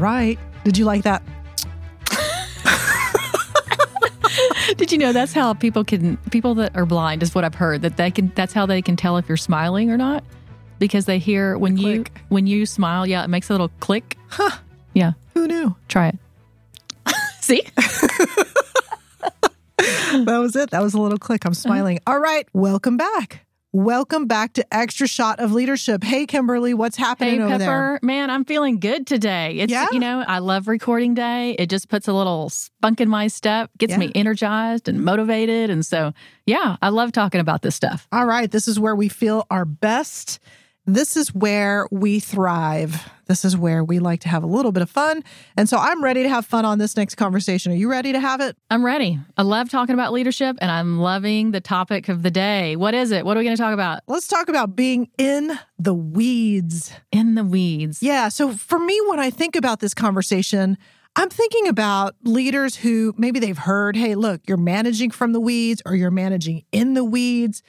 right. Did you like that? Did you know that's how people can people that are blind is what I've heard that they can that's how they can tell if you're smiling or not because they hear when you when you smile, yeah, it makes a little click. Huh. Yeah, Who knew? try it. See? That was it. That was a little click. I'm smiling. Uh-huh. All right. Welcome back. Welcome back to Extra Shot of Leadership. Hey, Kimberly, what's happening Hey over there? Pepper, man, I'm feeling good today. It's Yeah? you know, I love recording day. It just puts a little spunk in my step, gets Yeah. me energized and motivated. And so, yeah, I love talking about this stuff. All right. This is where we feel our best. This is where we thrive. This is where we like to have a little bit of fun. And so I'm ready to have fun on this next conversation. Are you ready to have it? I'm ready. I love talking about leadership and I'm loving the topic of the day. What is it? What are we going to talk about? Let's talk about being in the weeds. In the weeds. Yeah. So for me, when I think about this conversation, I'm thinking about leaders who maybe they've heard, hey, look, you're managing from the weeds or you're managing in the weeds.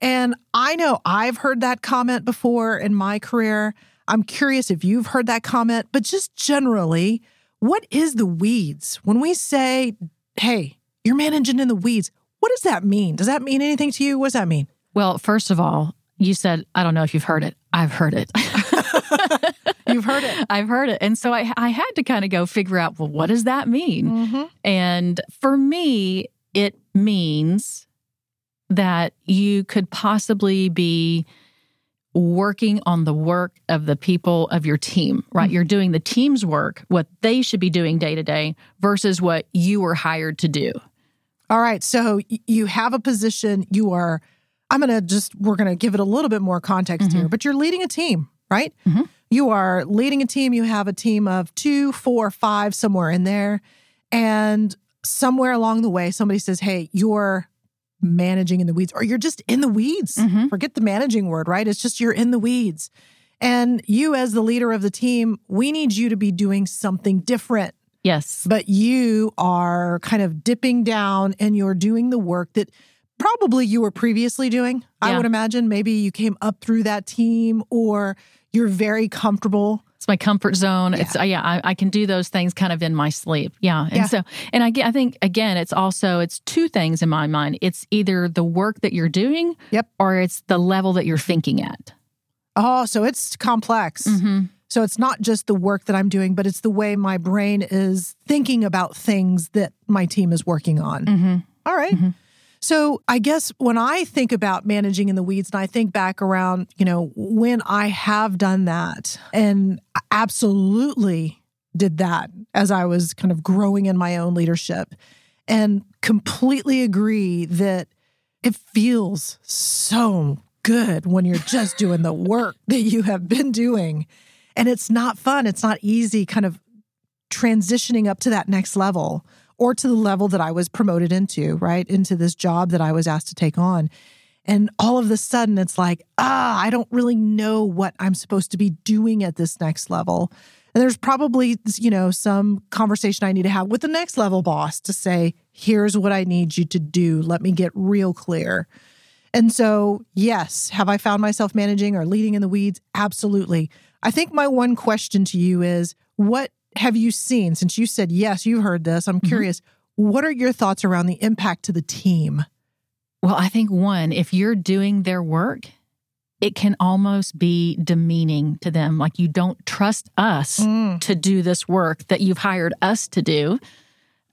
And I know I've heard that comment before in my career. I'm curious if you've heard that comment, but just generally, what is the weeds? When we say, hey, you're managing in the weeds, what does that mean? Does that mean anything to you? What does that mean? Well, first of all, you said, I don't know if you've heard it. I've heard it. You've heard it. I've heard it. And so I, I had to kind of go figure out, well, what does that mean? Mm-hmm. And for me, it means that you could possibly be working on the work of the people of your team, right? You're doing the team's work, what they should be doing day to day versus what you were hired to do. All right. So you have a position, you are, I'm going to just, we're going to give it a little bit more context here, but you're leading a team, right? Mhm. You are leading a team. You have a team of two, four, five, somewhere in there. And somewhere along the way, somebody says, Hey, you're managing in the weeds, or you're just in the weeds. Mhm. Forget the managing word, right? It's just you're in the weeds. And you, as the leader of the team, we need you to be doing something different Yes. but you are kind of dipping down and you're doing the work that probably you were previously doing. I would imagine maybe you came up through that team or you're very comfortable. It's my comfort zone. It's uh, yeah, I, I can do those things kind of in my sleep. Yeah, and Yeah. so and I I think again, it's also it's two things in my mind. It's either the work that you're doing, Yep. or it's the level that you're thinking at. Oh, so it's complex. Mm-hmm. So it's not just the work that I'm doing, but it's the way my brain is thinking about things that my team is working on. Mm-hmm. All right. Mhm. So I guess when I think about managing in the weeds and I think back around, you know, when I have done that and absolutely did that as I was kind of growing in my own leadership and completely agree that it feels so good when you're just doing the work that you have been doing. And it's not fun. It's not easy kind of transitioning up to that next level or to the level that I was promoted into, right? Into this job that I was asked to take on. And all of a sudden, it's like, ah, I don't really know what I'm supposed to be doing at this next level. And there's probably, you know, some conversation I need to have with the next level boss to say, here's what I need you to do. Let me get real clear. And so, yes, have I found myself managing or leading in the weeds? Absolutely. I think my one question to you is what have you seen? Since you said, yes, you heard this, I'm curious, what are your thoughts around the impact to the team? Well, I think one, if you're doing their work, it can almost be demeaning to them. Like you don't trust us Mm. to do this work that you've hired us to do.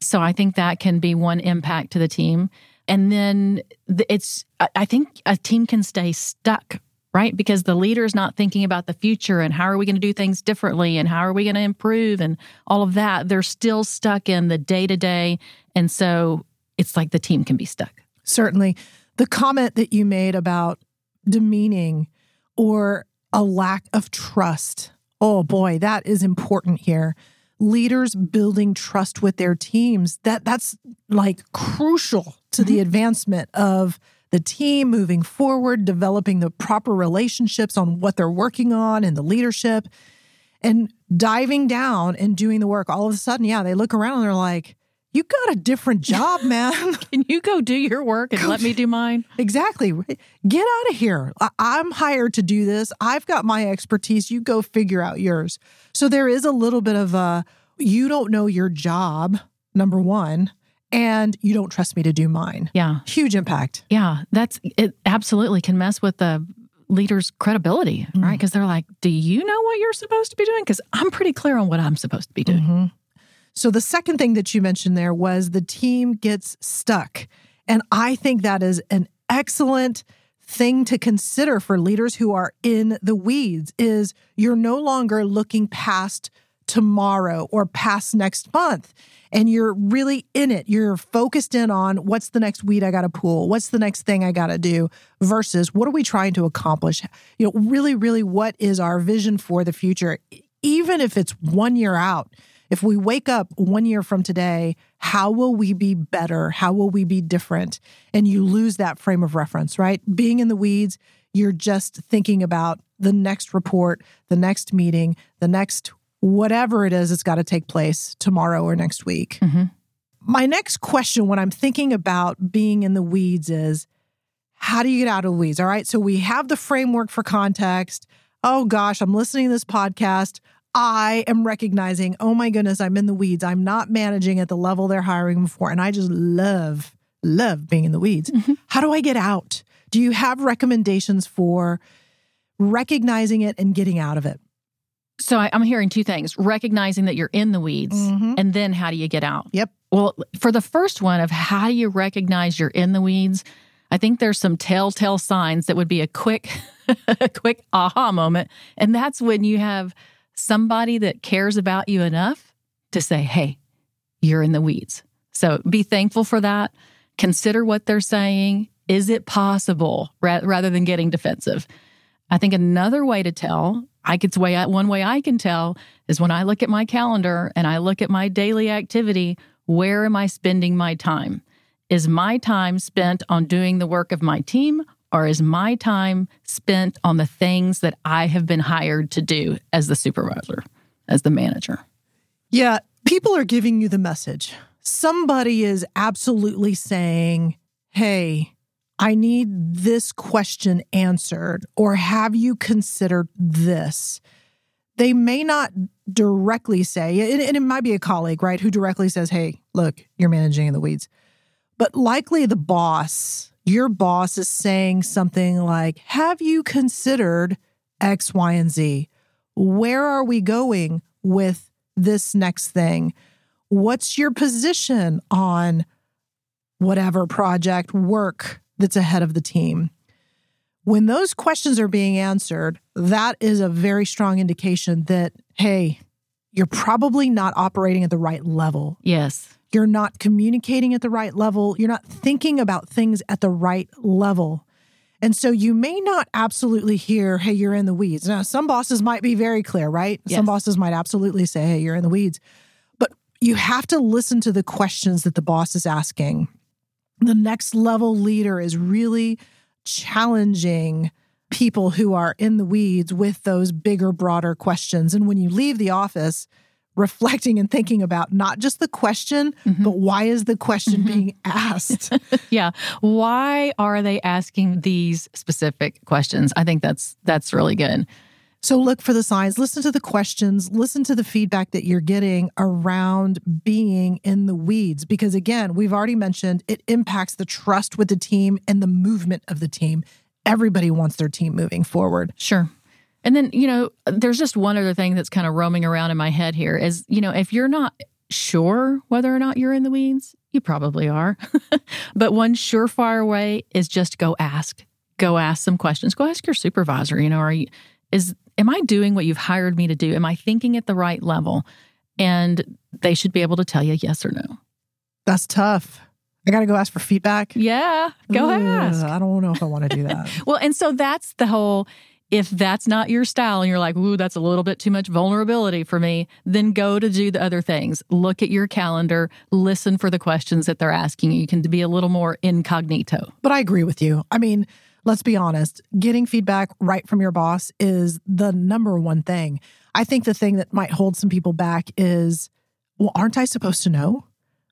So I think that can be one impact to the team. And then it's, I think a team can stay stuck, right? Because the leader's not thinking about the future and how are we going to do things differently and how are we going to improve and all of that. They're still stuck in the day to day. And so it's like the team can be stuck. Certainly. The comment that you made about demeaning or a lack of trust. Oh boy, that is important here. Leaders building trust with their teams. That that's like crucial to the mm-hmm. advancement of the team moving forward, developing the proper relationships on what they're working on and the leadership and diving down and doing the work. All of a sudden, yeah, they look around and they're like, you got a different job, man. Can you go do your work and let me do mine? exactly. Get out of here. I'm hired to do this. I've got my expertise. You go figure out yours. So there is a little bit of a you don't know your job, number one, and you don't trust me to do mine. Yeah. Huge impact. Yeah. That's it absolutely can mess with the leader's credibility, Mm. right? Because they're like, do you know what you're supposed to be doing? Because I'm pretty clear on what I'm supposed to be doing. Mhm. So the second thing that you mentioned there was the team gets stuck. And I think that is an excellent thing to consider for leaders who are in the weeds is you're no longer looking past tomorrow or past next month and you're really in it you're focused in on what's the next weed i got to pull what's the next thing i got to do versus what are we trying to accomplish you know really really what is our vision for the future even if it's one year out if we wake up one year from today, how will we be better? How will we be different? And you lose that frame of reference, right? Being in the weeds, you're just thinking about the next report, the next meeting, the next whatever it is that's got to take place tomorrow or next week. Mhm. My next question when I'm thinking about being in the weeds is how do you get out of the weeds? All right. So we have the framework for context. Oh gosh, I'm listening to this podcast. I am recognizing, oh my goodness, I'm in the weeds. I'm not managing at the level they're hiring me for. And I just love, love being in the weeds. How do I get out? Do you have recommendations for recognizing it and getting out of it? So I, I'm hearing two things recognizing that you're in the weeds, Mhm. and then how do you get out? Yep. Well, for the first one of how do you recognize you're in the weeds, I think there's some telltale signs that would be a quick, a quick aha moment. And that's when you have somebody that cares about you enough to say, hey, you're in the weeds. So be thankful for that. Consider what they're saying. Is it possible ra- rather than getting defensive? I think another way to tell, I could way one way I can tell is when I look at my calendar and I look at my daily activity, where am I spending my time? Is my time spent on doing the work of my team or is my time spent on the things that I have been hired to do as the supervisor, as the manager? Yeah, people are giving you the message. Somebody is absolutely saying, hey, I need this question answered, or have you considered this? They may not directly say, and it might be a colleague, right, who directly says, hey, look, you're managing in the weeds. But likely the boss, your boss is saying something like, have you considered X, Y, and Z? Where are we going with this next thing? What's your position on whatever project work that's ahead of the team? When those questions are being answered, that is a very strong indication that, hey, you're probably not operating at the right level. Yes. You're not communicating at the right level. You're not thinking about things at the right level. And so you may not absolutely hear, hey, you're in the weeds. Now, some bosses might be very clear, right? Yes. Some bosses might absolutely say, hey, you're in the weeds. But you have to listen to the questions that the boss is asking. The next level leader is really challenging people who are in the weeds with those bigger, broader questions. And when you leave the office, reflecting and thinking about not just the question, Mhm. but why is the question Mhm. being asked? Yeah. Why are they asking these specific questions? I think that's that's really good. So look for the signs, listen to the questions, listen to the feedback that you're getting around being in the weeds. Because again, we've already mentioned it impacts the trust with the team and the movement of the team. Everybody wants their team moving forward. Sure. And then, you know, there's just one other thing that's kind of roaming around in my head here is, you know, if you're not sure whether or not you're in the weeds, you probably are. but one surefire way is just go ask. Go ask some questions. Go ask your supervisor, you know, are you is am I doing what you've hired me to do? Am I thinking at the right level? And they should be able to tell you yes or no. That's tough. I got to go ask for feedback. Yeah, go Ugh, ask. I don't know if I want to do that. Well, and so that's the whole if that's not your style and you're like, ooh, that's a little bit too much vulnerability for me, then go to do the other things. Look at your calendar, listen for the questions that they're asking you. You can be a little more incognito. But I agree with you. I mean, let's be honest, getting feedback right from your boss is the number one thing. I think the thing that might hold some people back is, well, aren't I supposed to know?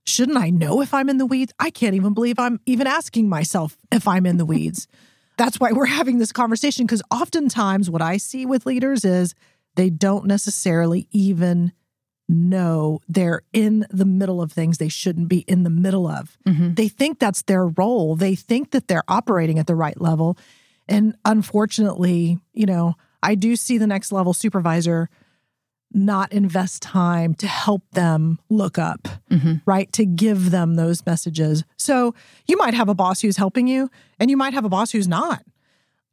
shouldn't I know if I'm in the weeds? I can't even believe I'm even asking myself if I'm in the weeds. That's why we're having this conversation because oftentimes what I see with leaders is they don't necessarily even know they're in the middle of things they shouldn't be in the middle of. Mm-hmm. They think that's their role. They think that they're operating at the right level. And unfortunately, you know, I do see the next level supervisor not invest time to help them look up, mm-hmm. right? To give them those messages. So you might have a boss who's helping you, and you might have a boss who's not.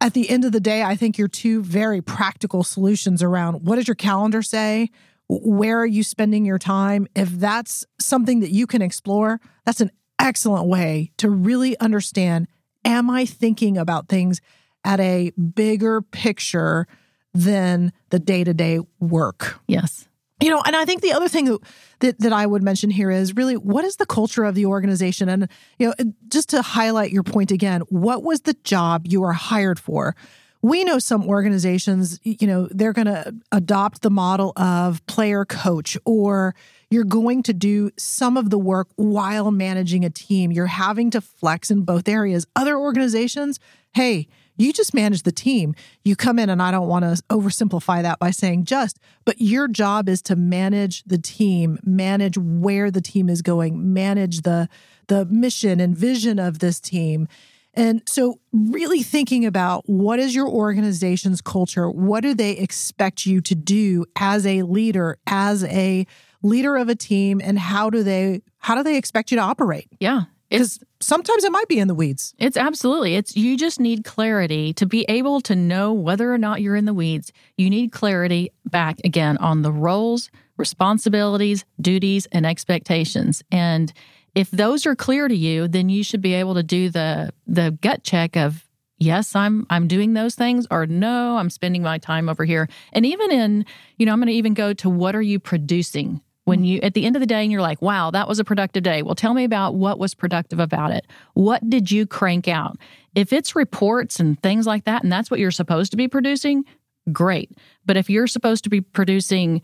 At the end of the day, I think your two very practical solutions around what does your calendar say? Where are you spending your time? If that's something that you can explore, that's an excellent way to really understand am I thinking about things at a bigger picture than the day to day work. Yes. You know, and I think the other thing that, that I would mention here is really what is the culture of the organization? And, you know, just to highlight your point again, what was the job you were hired for? We know some organizations, you know, they're going to adopt the model of player coach, or you're going to do some of the work while managing a team. You're having to flex in both areas. Other organizations, hey, you just manage the team. You come in, and I don't want to oversimplify that by saying just, but your job is to manage the team, manage where the team is going, manage the the mission and vision of this team. And so, really thinking about what is your organization's culture? What do they expect you to do as a leader, as a leader of a team, and how do they how do they expect you to operate? Yeah, because sometimes it might be in the weeds. It's absolutely. It's you just need clarity to be able to know whether or not you're in the weeds. You need clarity back again on the roles, responsibilities, duties, and expectations. And if those are clear to you, then you should be able to do the the gut check of yes, I'm I'm doing those things or no, I'm spending my time over here. And even in, you know, I'm going to even go to what are you producing? When you at the end of the day and you're like wow that was a productive day. Well tell me about what was productive about it. What did you crank out? If it's reports and things like that and that's what you're supposed to be producing great but if you're supposed to be producing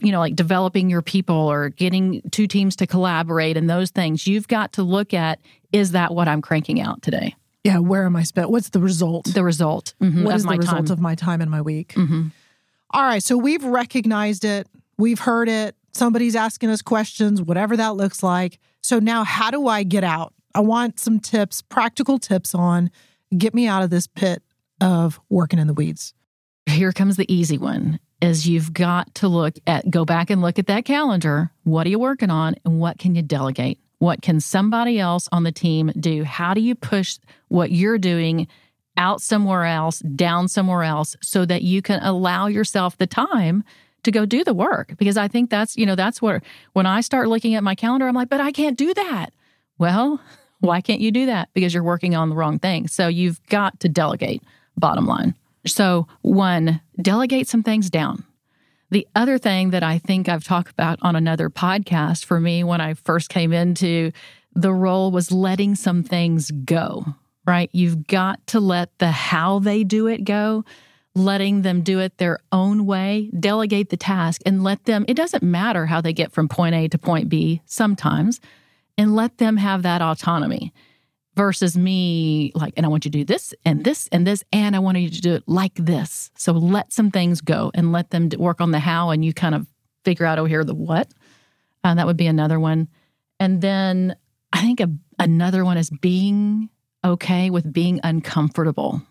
you know like developing your people or getting two teams to collaborate and those things you've got to look at is that what i'm cranking out today yeah where am i spent what's the result the result mm-hmm, what is the result time. of my time and my week mm-hmm. All right so we've recognized it we've heard it somebody's asking us questions, whatever that looks like. So now, how do I get out? I want some tips, practical tips on get me out of this pit of working in the weeds. Here comes the easy one is you've got to look at go back and look at that calendar. What are you working on and what can you delegate? What can somebody else on the team do? How do you push what you're doing out somewhere else, down somewhere else so that you can allow yourself the time to go do the work because I think that's, you know, that's where when I start looking at my calendar, I'm like, but I can't do that. Well, why can't you do that? Because you're working on the wrong thing. So you've got to delegate, bottom line. So, one, delegate some things down. The other thing that I think I've talked about on another podcast for me when I first came into the role was letting some things go, right? You've got to let the how they do it go letting them do it their own way, delegate the task and let them, it doesn't matter how they get from point A to point B sometimes, and let them have that autonomy versus me, like, and I want you to do this and this and this, and I want you to do it like this. So let some things go and let them work on the how, and you kind of figure out over here the what. Uh, that would be another one. And then I think a, another one is being okay with being uncomfortable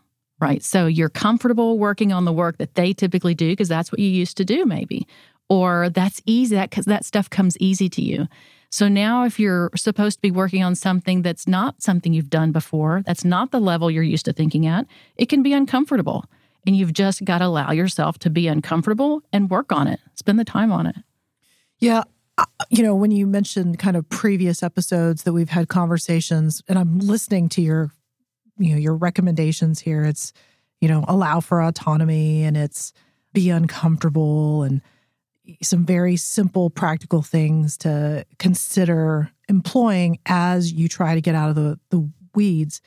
right? So you're comfortable working on the work that they typically do because that's what you used to do, maybe, or that's easy that because that stuff comes easy to you. So now, if you're supposed to be working on something that's not something you've done before, that's not the level you're used to thinking at, it can be uncomfortable. And you've just got to allow yourself to be uncomfortable and work on it, spend the time on it. Yeah. You know, when you mentioned kind of previous episodes that we've had conversations, and I'm listening to your you know your recommendations here it's you know allow for autonomy and it's be uncomfortable and some very simple practical things to consider employing as you try to get out of the the weeds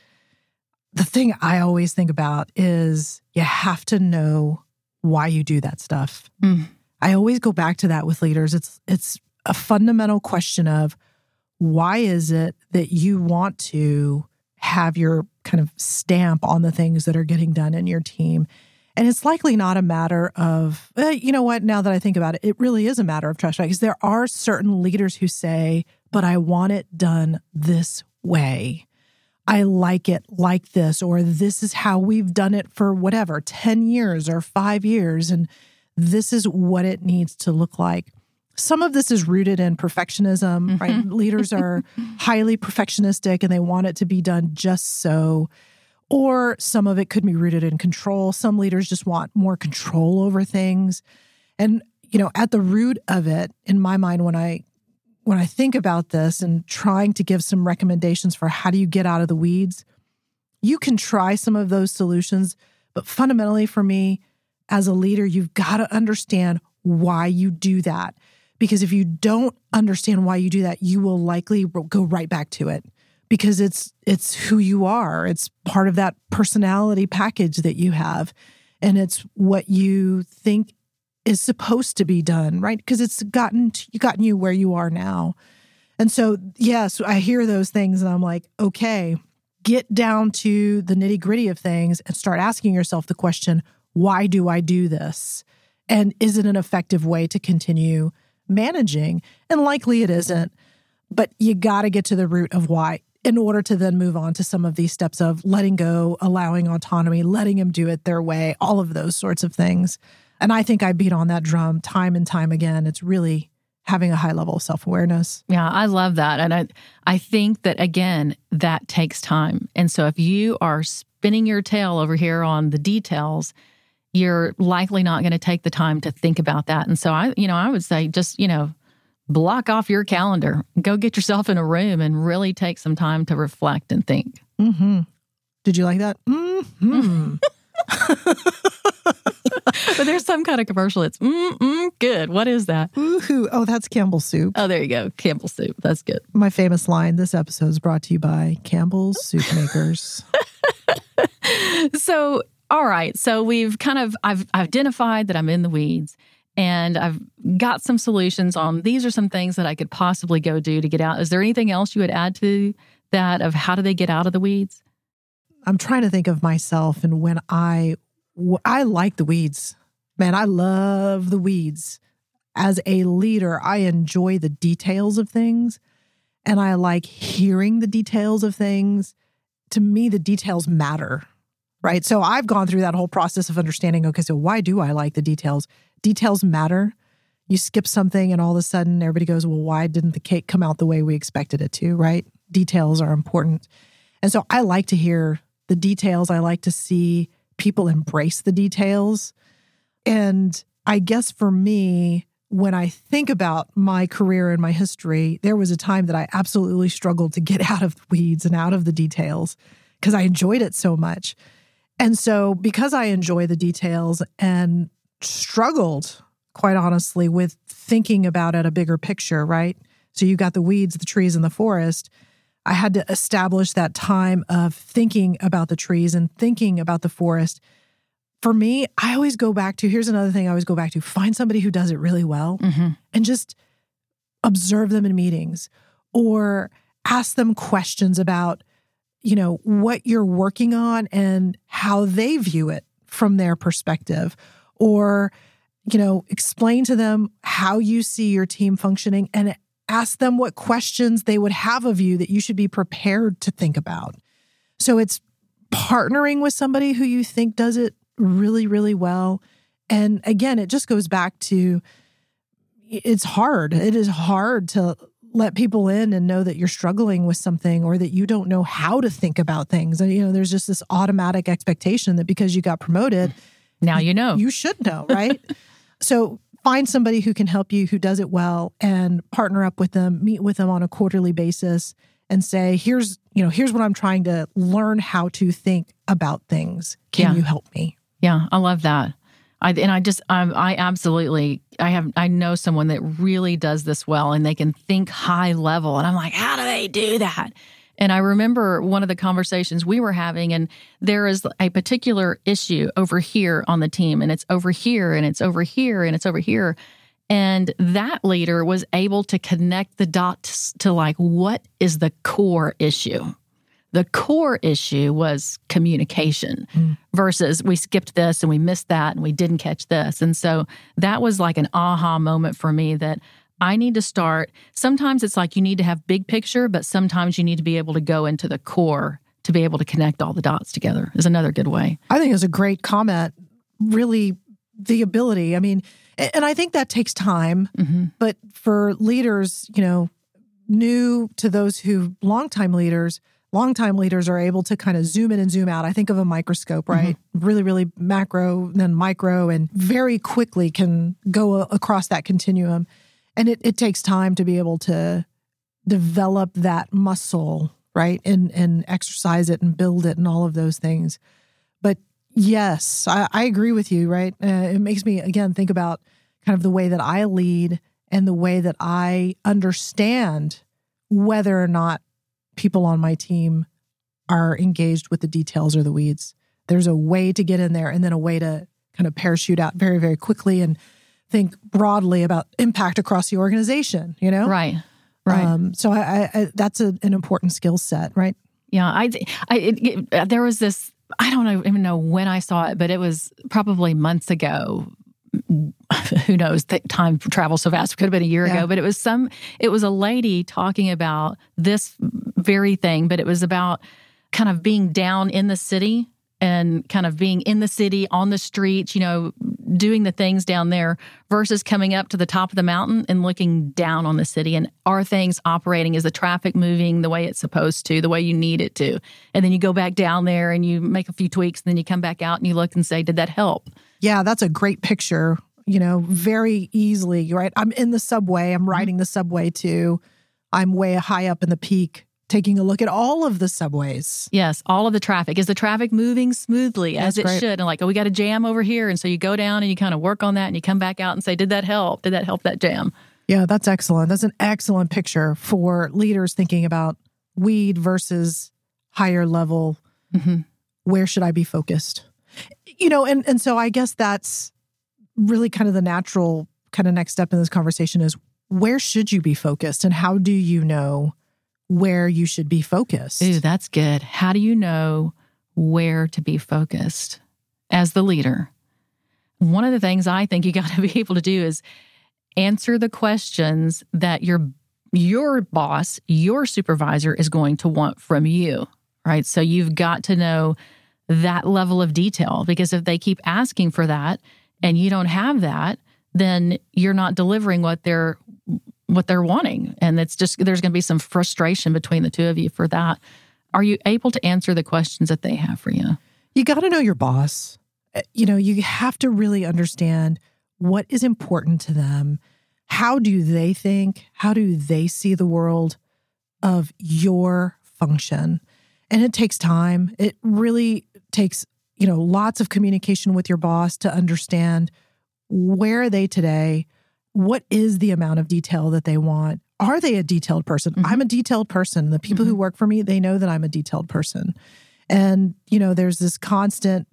the thing i always think about is you have to know why you do that stuff mm. i always go back to that with leaders it's it's a fundamental question of why is it that you want to have your kind of stamp on the things that are getting done in your team? And it's likely not a matter of, eh, you know what, now that I think about it, it really is a matter of trust, right? Because there are certain leaders who say, but I want it done this way. I like it like this, or this is how we've done it for whatever, 10 years or five years. And this is what it needs to look like. Some of this is rooted in perfectionism, mm-hmm. right? Leaders are highly perfectionistic and they want it to be done just so. Or some of it could be rooted in control. Some leaders just want more control over things. And, you know, at the root of it, in my mind, when I when I think about this and trying to give some recommendations for how do you get out of the weeds, you can try some of those solutions. But fundamentally, for me, as a leader, you've got to understand why you do that. Because if you don't understand why you do that, you will likely go right back to it because it's it's who you are. It's part of that personality package that you have and it's what you think is supposed to be done, right? Because it's gotten you gotten you where you are now. And so, yes, I hear those things and I'm like, okay, get down to the nitty gritty of things and start asking yourself the question, why do I do this? And is it an effective way to continue managing? And likely it isn't, but you got to get to the root of why in order to then move on to some of these steps of letting go, allowing autonomy, letting them do it their way, all of those sorts of things. And I think I beat on that drum time and time again. It's really having a high level of self awareness. Yeah, I love that. And I, I think that, again, that takes time. And so if you are spinning your tail over here on the details, you're likely not going to take the time to think about that. And so I, you know, I would say just, you know, block off your calendar, go get yourself in a room and really take some time to reflect and think. Mm-hmm. Did you like that? Mm-hmm. but there's some kind of commercial. It's mm good. What is that? Ooh, oh, that's Campbell soup. Oh, there you go, Campbell soup. That's good. My famous line. This episode is brought to you by Campbell's Soup Makers. so, all right. So we've kind of I've identified that I'm in the weeds and I've got some solutions on these are some things that I could possibly go do to get out. Is there anything else you would add to that of how do they get out of the weeds? I'm trying to think of myself and when I I like the weeds. Man, I love the weeds. As a leader, I enjoy the details of things and I like hearing the details of things. To me, the details matter, right? So I've gone through that whole process of understanding okay, so why do I like the details? details matter. You skip something and all of a sudden everybody goes, well, why didn't the cake come out the way we expected it to, right? Details are important. And so I like to hear the details. I like to see people embrace the details. And I guess for me, when I think about my career and my history, there was a time that I absolutely struggled to get out of the weeds and out of the details because I enjoyed it so much. And so, because I enjoy the details and struggled, quite honestly, with thinking about it a bigger picture, right? So you've got the weeds, the trees, and the forest. I had to establish that time of thinking about the trees and thinking about the forest. For me, I always go back to here's another thing I always go back to find somebody who does it really well mm-hmm. and just observe them in meetings or ask them questions about you know what you're working on and how they view it from their perspective or you know explain to them how you see your team functioning and ask them what questions they would have of you that you should be prepared to think about. So it's partnering with somebody who you think does it really really well. And again it just goes back to it's hard. It is hard to let people in and know that you're struggling with something or that you don't know how to think about things and you know there's just this automatic expectation that because you got promoted now you know. You should know, right? so find somebody who can help you, who does it well, and partner up with them, meet with them on a quarterly basis and say, here's, you know, here's what I'm trying to learn how to think about things. Can yeah. you help me? Yeah, I love that. I, and I just, I, I absolutely, I have, I know someone that really does this well and they can think high level. And I'm like, how do they do that? And I remember one of the conversations we were having, and there is a particular issue over here on the team, and it's over here, and it's over here, and it's over here. And that leader was able to connect the dots to like, what is the core issue? The core issue was communication mm. versus we skipped this and we missed that and we didn't catch this. And so that was like an aha moment for me that I need to start. Sometimes it's like you need to have big picture, but sometimes you need to be able to go into the core to be able to connect all the dots together is another good way. I think it's a great comment. Really, the ability. I mean, and I think that takes time, mm-hmm. but for leaders, you know, new to those who longtime leaders, longtime leaders are able to kind of zoom in and zoom out. I think of a microscope, right? Mm-hmm. Really, really macro, then micro, and very quickly can go across that continuum. And it, it takes time to be able to develop that muscle, right? And and exercise it and build it and all of those things. But yes, I, I agree with you, right? Uh, it makes me again think about kind of the way that I lead and the way that I understand whether or not people on my team are engaged with the details or the weeds. There's a way to get in there and then a way to kind of parachute out very, very quickly and think broadly about impact across the organization, you know? Right. Right. Um, so I, I, that's a, an important skill set, right? Yeah. I, I it, it, there was this, I don't even know when I saw it, but it was probably months ago. Who knows? Time travels so fast. It could have been a year yeah. ago, but it was some. It was a lady talking about this very thing, but it was about kind of being down in the city and kind of being in the city on the streets, you know, doing the things down there versus coming up to the top of the mountain and looking down on the city. And are things operating? Is the traffic moving the way it's supposed to, the way you need it to? And then you go back down there and you make a few tweaks, and then you come back out and you look and say, did that help? Yeah, that's a great picture. You know, very easily, right? I'm in the subway, I'm riding the subway too. I'm way high up in the peak taking a look at all of the subways. Yes, all of the traffic. Is the traffic moving smoothly That's as it great. should? And like, oh, we got a jam over here. And so you go down and you kind of work on that and you come back out and say, did that help? Did that help that jam? Yeah, that's excellent. That's an excellent picture for leaders thinking about weed versus higher level. Mm-hmm. Where should I be focused? You know, and and so I guess that's really kind of the natural kind of next step in this conversation is where should you be focused and how do you know where you should be focused. Ooh, that's good. How do you know where to be focused as the leader? One of the things I think you got to be able to do is answer the questions that your your boss, your supervisor is going to want from you, right? So you've got to know that level of detail because if they keep asking for that and you don't have that, then you're not delivering what they're what they're wanting. And it's just, there's going to be some frustration between the two of you for that. Are you able to answer the questions that they have for you? You got to know your boss. Uh, you know, you have to really understand what is important to them. How do they think? How do they see the world of your function? And it takes time. It really takes, you know, lots of communication with your boss to understand where are they today? What is the amount of detail that they want? Are they a detailed person? Mm-hmm. I'm a detailed person. The people mm-hmm. who work for me, they know that I'm a detailed person. And, you know, there's this constant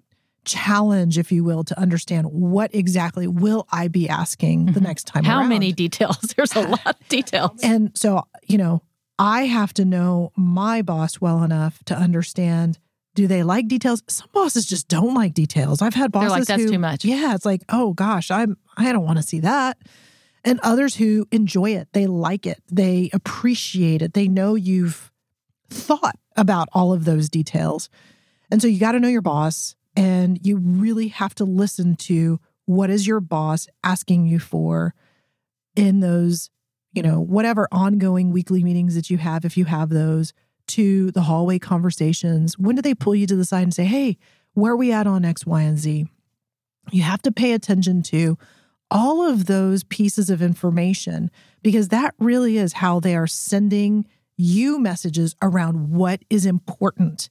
challenge, if you will, to understand what exactly will I be asking mm-hmm. the next time How around. many details? There's a lot of details. And so, you know, I have to know my boss well enough to understand do they like details? Some bosses just don't like details. I've had bosses They're like that's who, too much. Yeah, it's like, oh gosh, I'm I don't want to see that and others who enjoy it. They like it, they appreciate it, they know you've thought about all of those details. And so you got to know your boss and you really have to listen to what is your boss asking you for in those, you know, whatever ongoing weekly meetings that you have, if you have those, to the hallway conversations. When do they pull you to the side and say, hey, where are we at on X, Y, and Z? You have to pay attention to all of those pieces of information because that really is how they are sending you messages around what is important.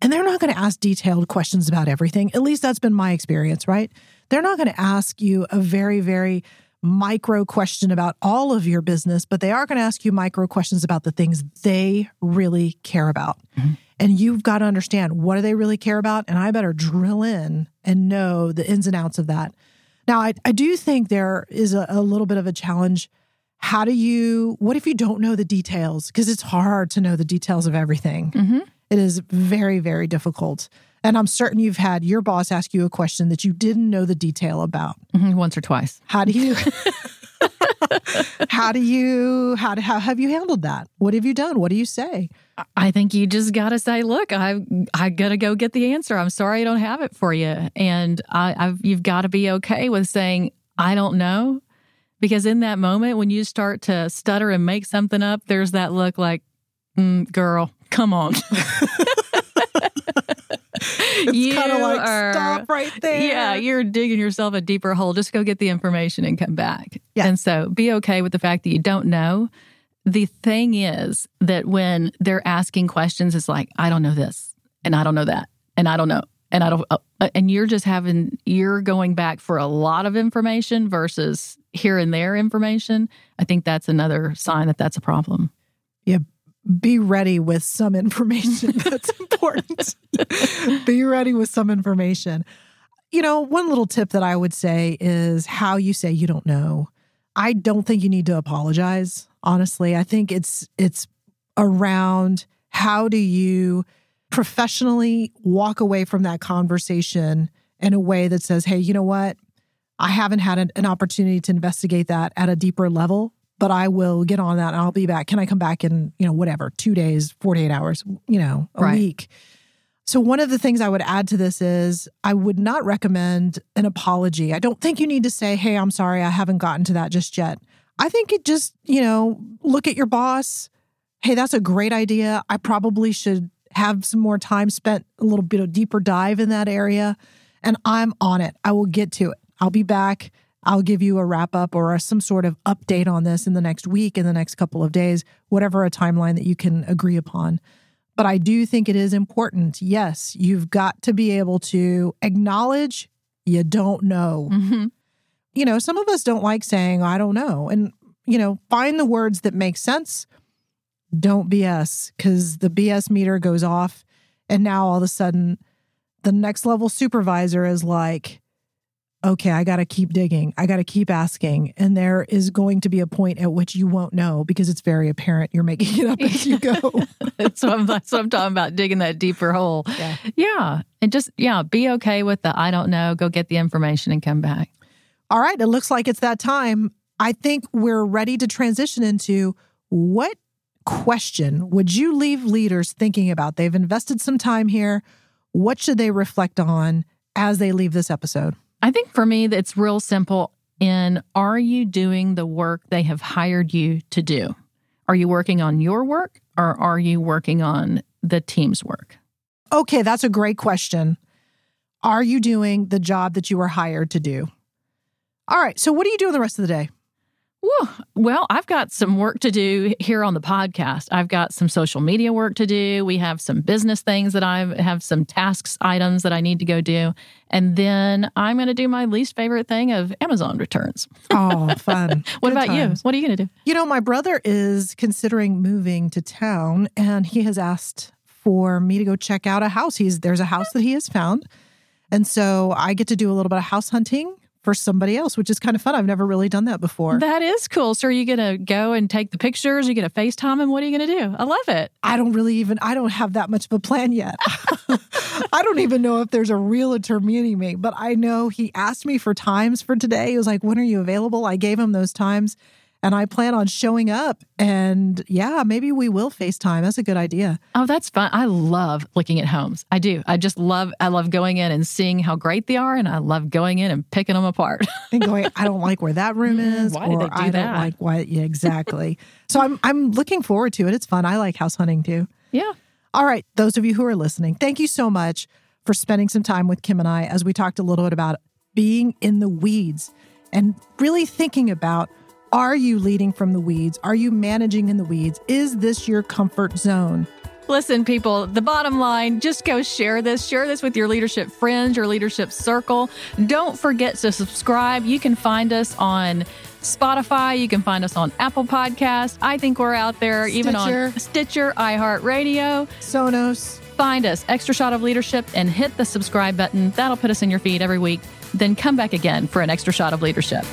And they're not going to ask detailed questions about everything. At least that's been my experience, right? They're not going to ask you a very, very micro question about all of your business, but they are going to ask you micro questions about the things they really care about. Mm-hmm. And you've got to understand what do they really care about? And I better drill in and know the ins and outs of that Now, I, I do think there is a, a little bit of a challenge. How do you, what if you don't know the details? Because it's hard to know the details of everything. Mm-hmm. It is very, very difficult. And I'm certain you've had your boss ask you a question that you didn't know the detail about. Mhm, Once or twice. How do you, how do you, how, do, how have you handled that? What have you done? What do you say? I think you just got to say, look, I I got to go get the answer. I'm sorry I don't have it for you, and I, I've you've got to be okay with saying I don't know, because in that moment when you start to stutter and make something up, there's that look like, mm, girl, come on. It's kind of like, are- stop right there. Yeah, you're digging yourself a deeper hole. Just go get the information and come back. Yeah. And so be okay with the fact that you don't know. The thing is that when they're asking questions, it's like, I don't know this, and I don't know that, and I don't know, and I don't, uh, and you're just having, you're going back for a lot of information versus here and there information. I think that's another sign that that's a problem. Be ready with some information. That's important. be ready with some information. You know, one little tip that I would say is how you say you don't know. I don't think you need to apologize. Honestly, I think it's it's around how do you professionally walk away from that conversation in a way that says, "Hey, you know what? I haven't had an, an opportunity to investigate that at a deeper level, but I will get on that and I'll be back. Can I come back in, you know, whatever, two days, 48 hours, you know, a Right. week? So, one of the things I would add to this is I would not recommend an apology. I don't think you need to say, Hey, I'm sorry, I haven't gotten to that just yet. I think it just, you know, look at your boss. Hey, that's a great idea. I probably should have some more time spent, a little bit of deeper dive in that area. And I'm on it. I will get to it. I'll be back. I'll give you a wrap up or some sort of update on this in the next week, in the next couple of days, whatever a timeline that you can agree upon. But I do think it is important. Yes, you've got to be able to acknowledge you don't know. Mm-hmm. You know, some of us don't like saying, I don't know. And, you know, find the words that make sense. Don't BS because the BS meter goes off. And now all of a sudden, the next level supervisor is like, okay, I got to keep digging. I got to keep asking. And there is going to be a point at which you won't know because it's very apparent you're making it up as you go. that's, what I'm, that's what I'm talking about, digging that deeper hole. Yeah. Yeah. And just, yeah, be okay with the I don't know, go get the information and come back. All right, it looks like it's that time. I think we're ready to transition into what question would you leave leaders thinking about? They've invested some time here. What should they reflect on as they leave this episode? I think for me, it's real simple. In are you doing the work they have hired you to do? Are you working on your work or are you working on the team's work? Okay, that's a great question. Are you doing the job that you were hired to do? All right, so what are you doing the rest of the day? Whew. Well, I've got some work to do here on the podcast. I've got some social media work to do. We have some business things that I have some tasks items that I need to go do. And then I'm going to do my least favorite thing of Amazon returns. Oh, fun. What Good about you? What are you going to do? You know, my brother is considering moving to town and he has asked for me to go check out a house. He's there's a house that he has found. And so I get to do a little bit of house hunting for somebody else, which is kind of fun. I've never really done that before. That is cool. So are you going to go and take the pictures? Are you going to FaceTime him? What are you going to do? I love it. I don't really even I don't have that much of a plan yet. I don't even know if there's a realtor meeting me, but I know he asked me for times for today. He was like, "When are you available?" I gave him those times and I plan on showing up and yeah, maybe we will FaceTime. That's a good idea. Oh, that's fun. I love looking at homes. I do. I just love I love going in and seeing how great they are and I love going in and picking them apart. and going, I don't like where that room Mm, is, why did or they do I don't like why. Yeah, exactly. so I'm I'm looking forward to it. It's fun. I like house hunting too. yeah. All right, those of you who are listening, thank you so much for spending some time with Kim and I as we talked a little bit about being in the weeds and really thinking about are you leading from the weeds? Are you managing in the weeds? Is this your comfort zone? Listen, people, the bottom line, just go share this. Share this with your leadership friends, your leadership circle. Don't forget to subscribe. You can find us on Spotify. You can find us on Apple Podcasts. I think we're out there even on Stitcher, iHeartRadio. Sonos. Find us, Extra Shot of Leadership, and hit the subscribe button. That'll put us in your feed every week. then come back again for an extra shot of leadership.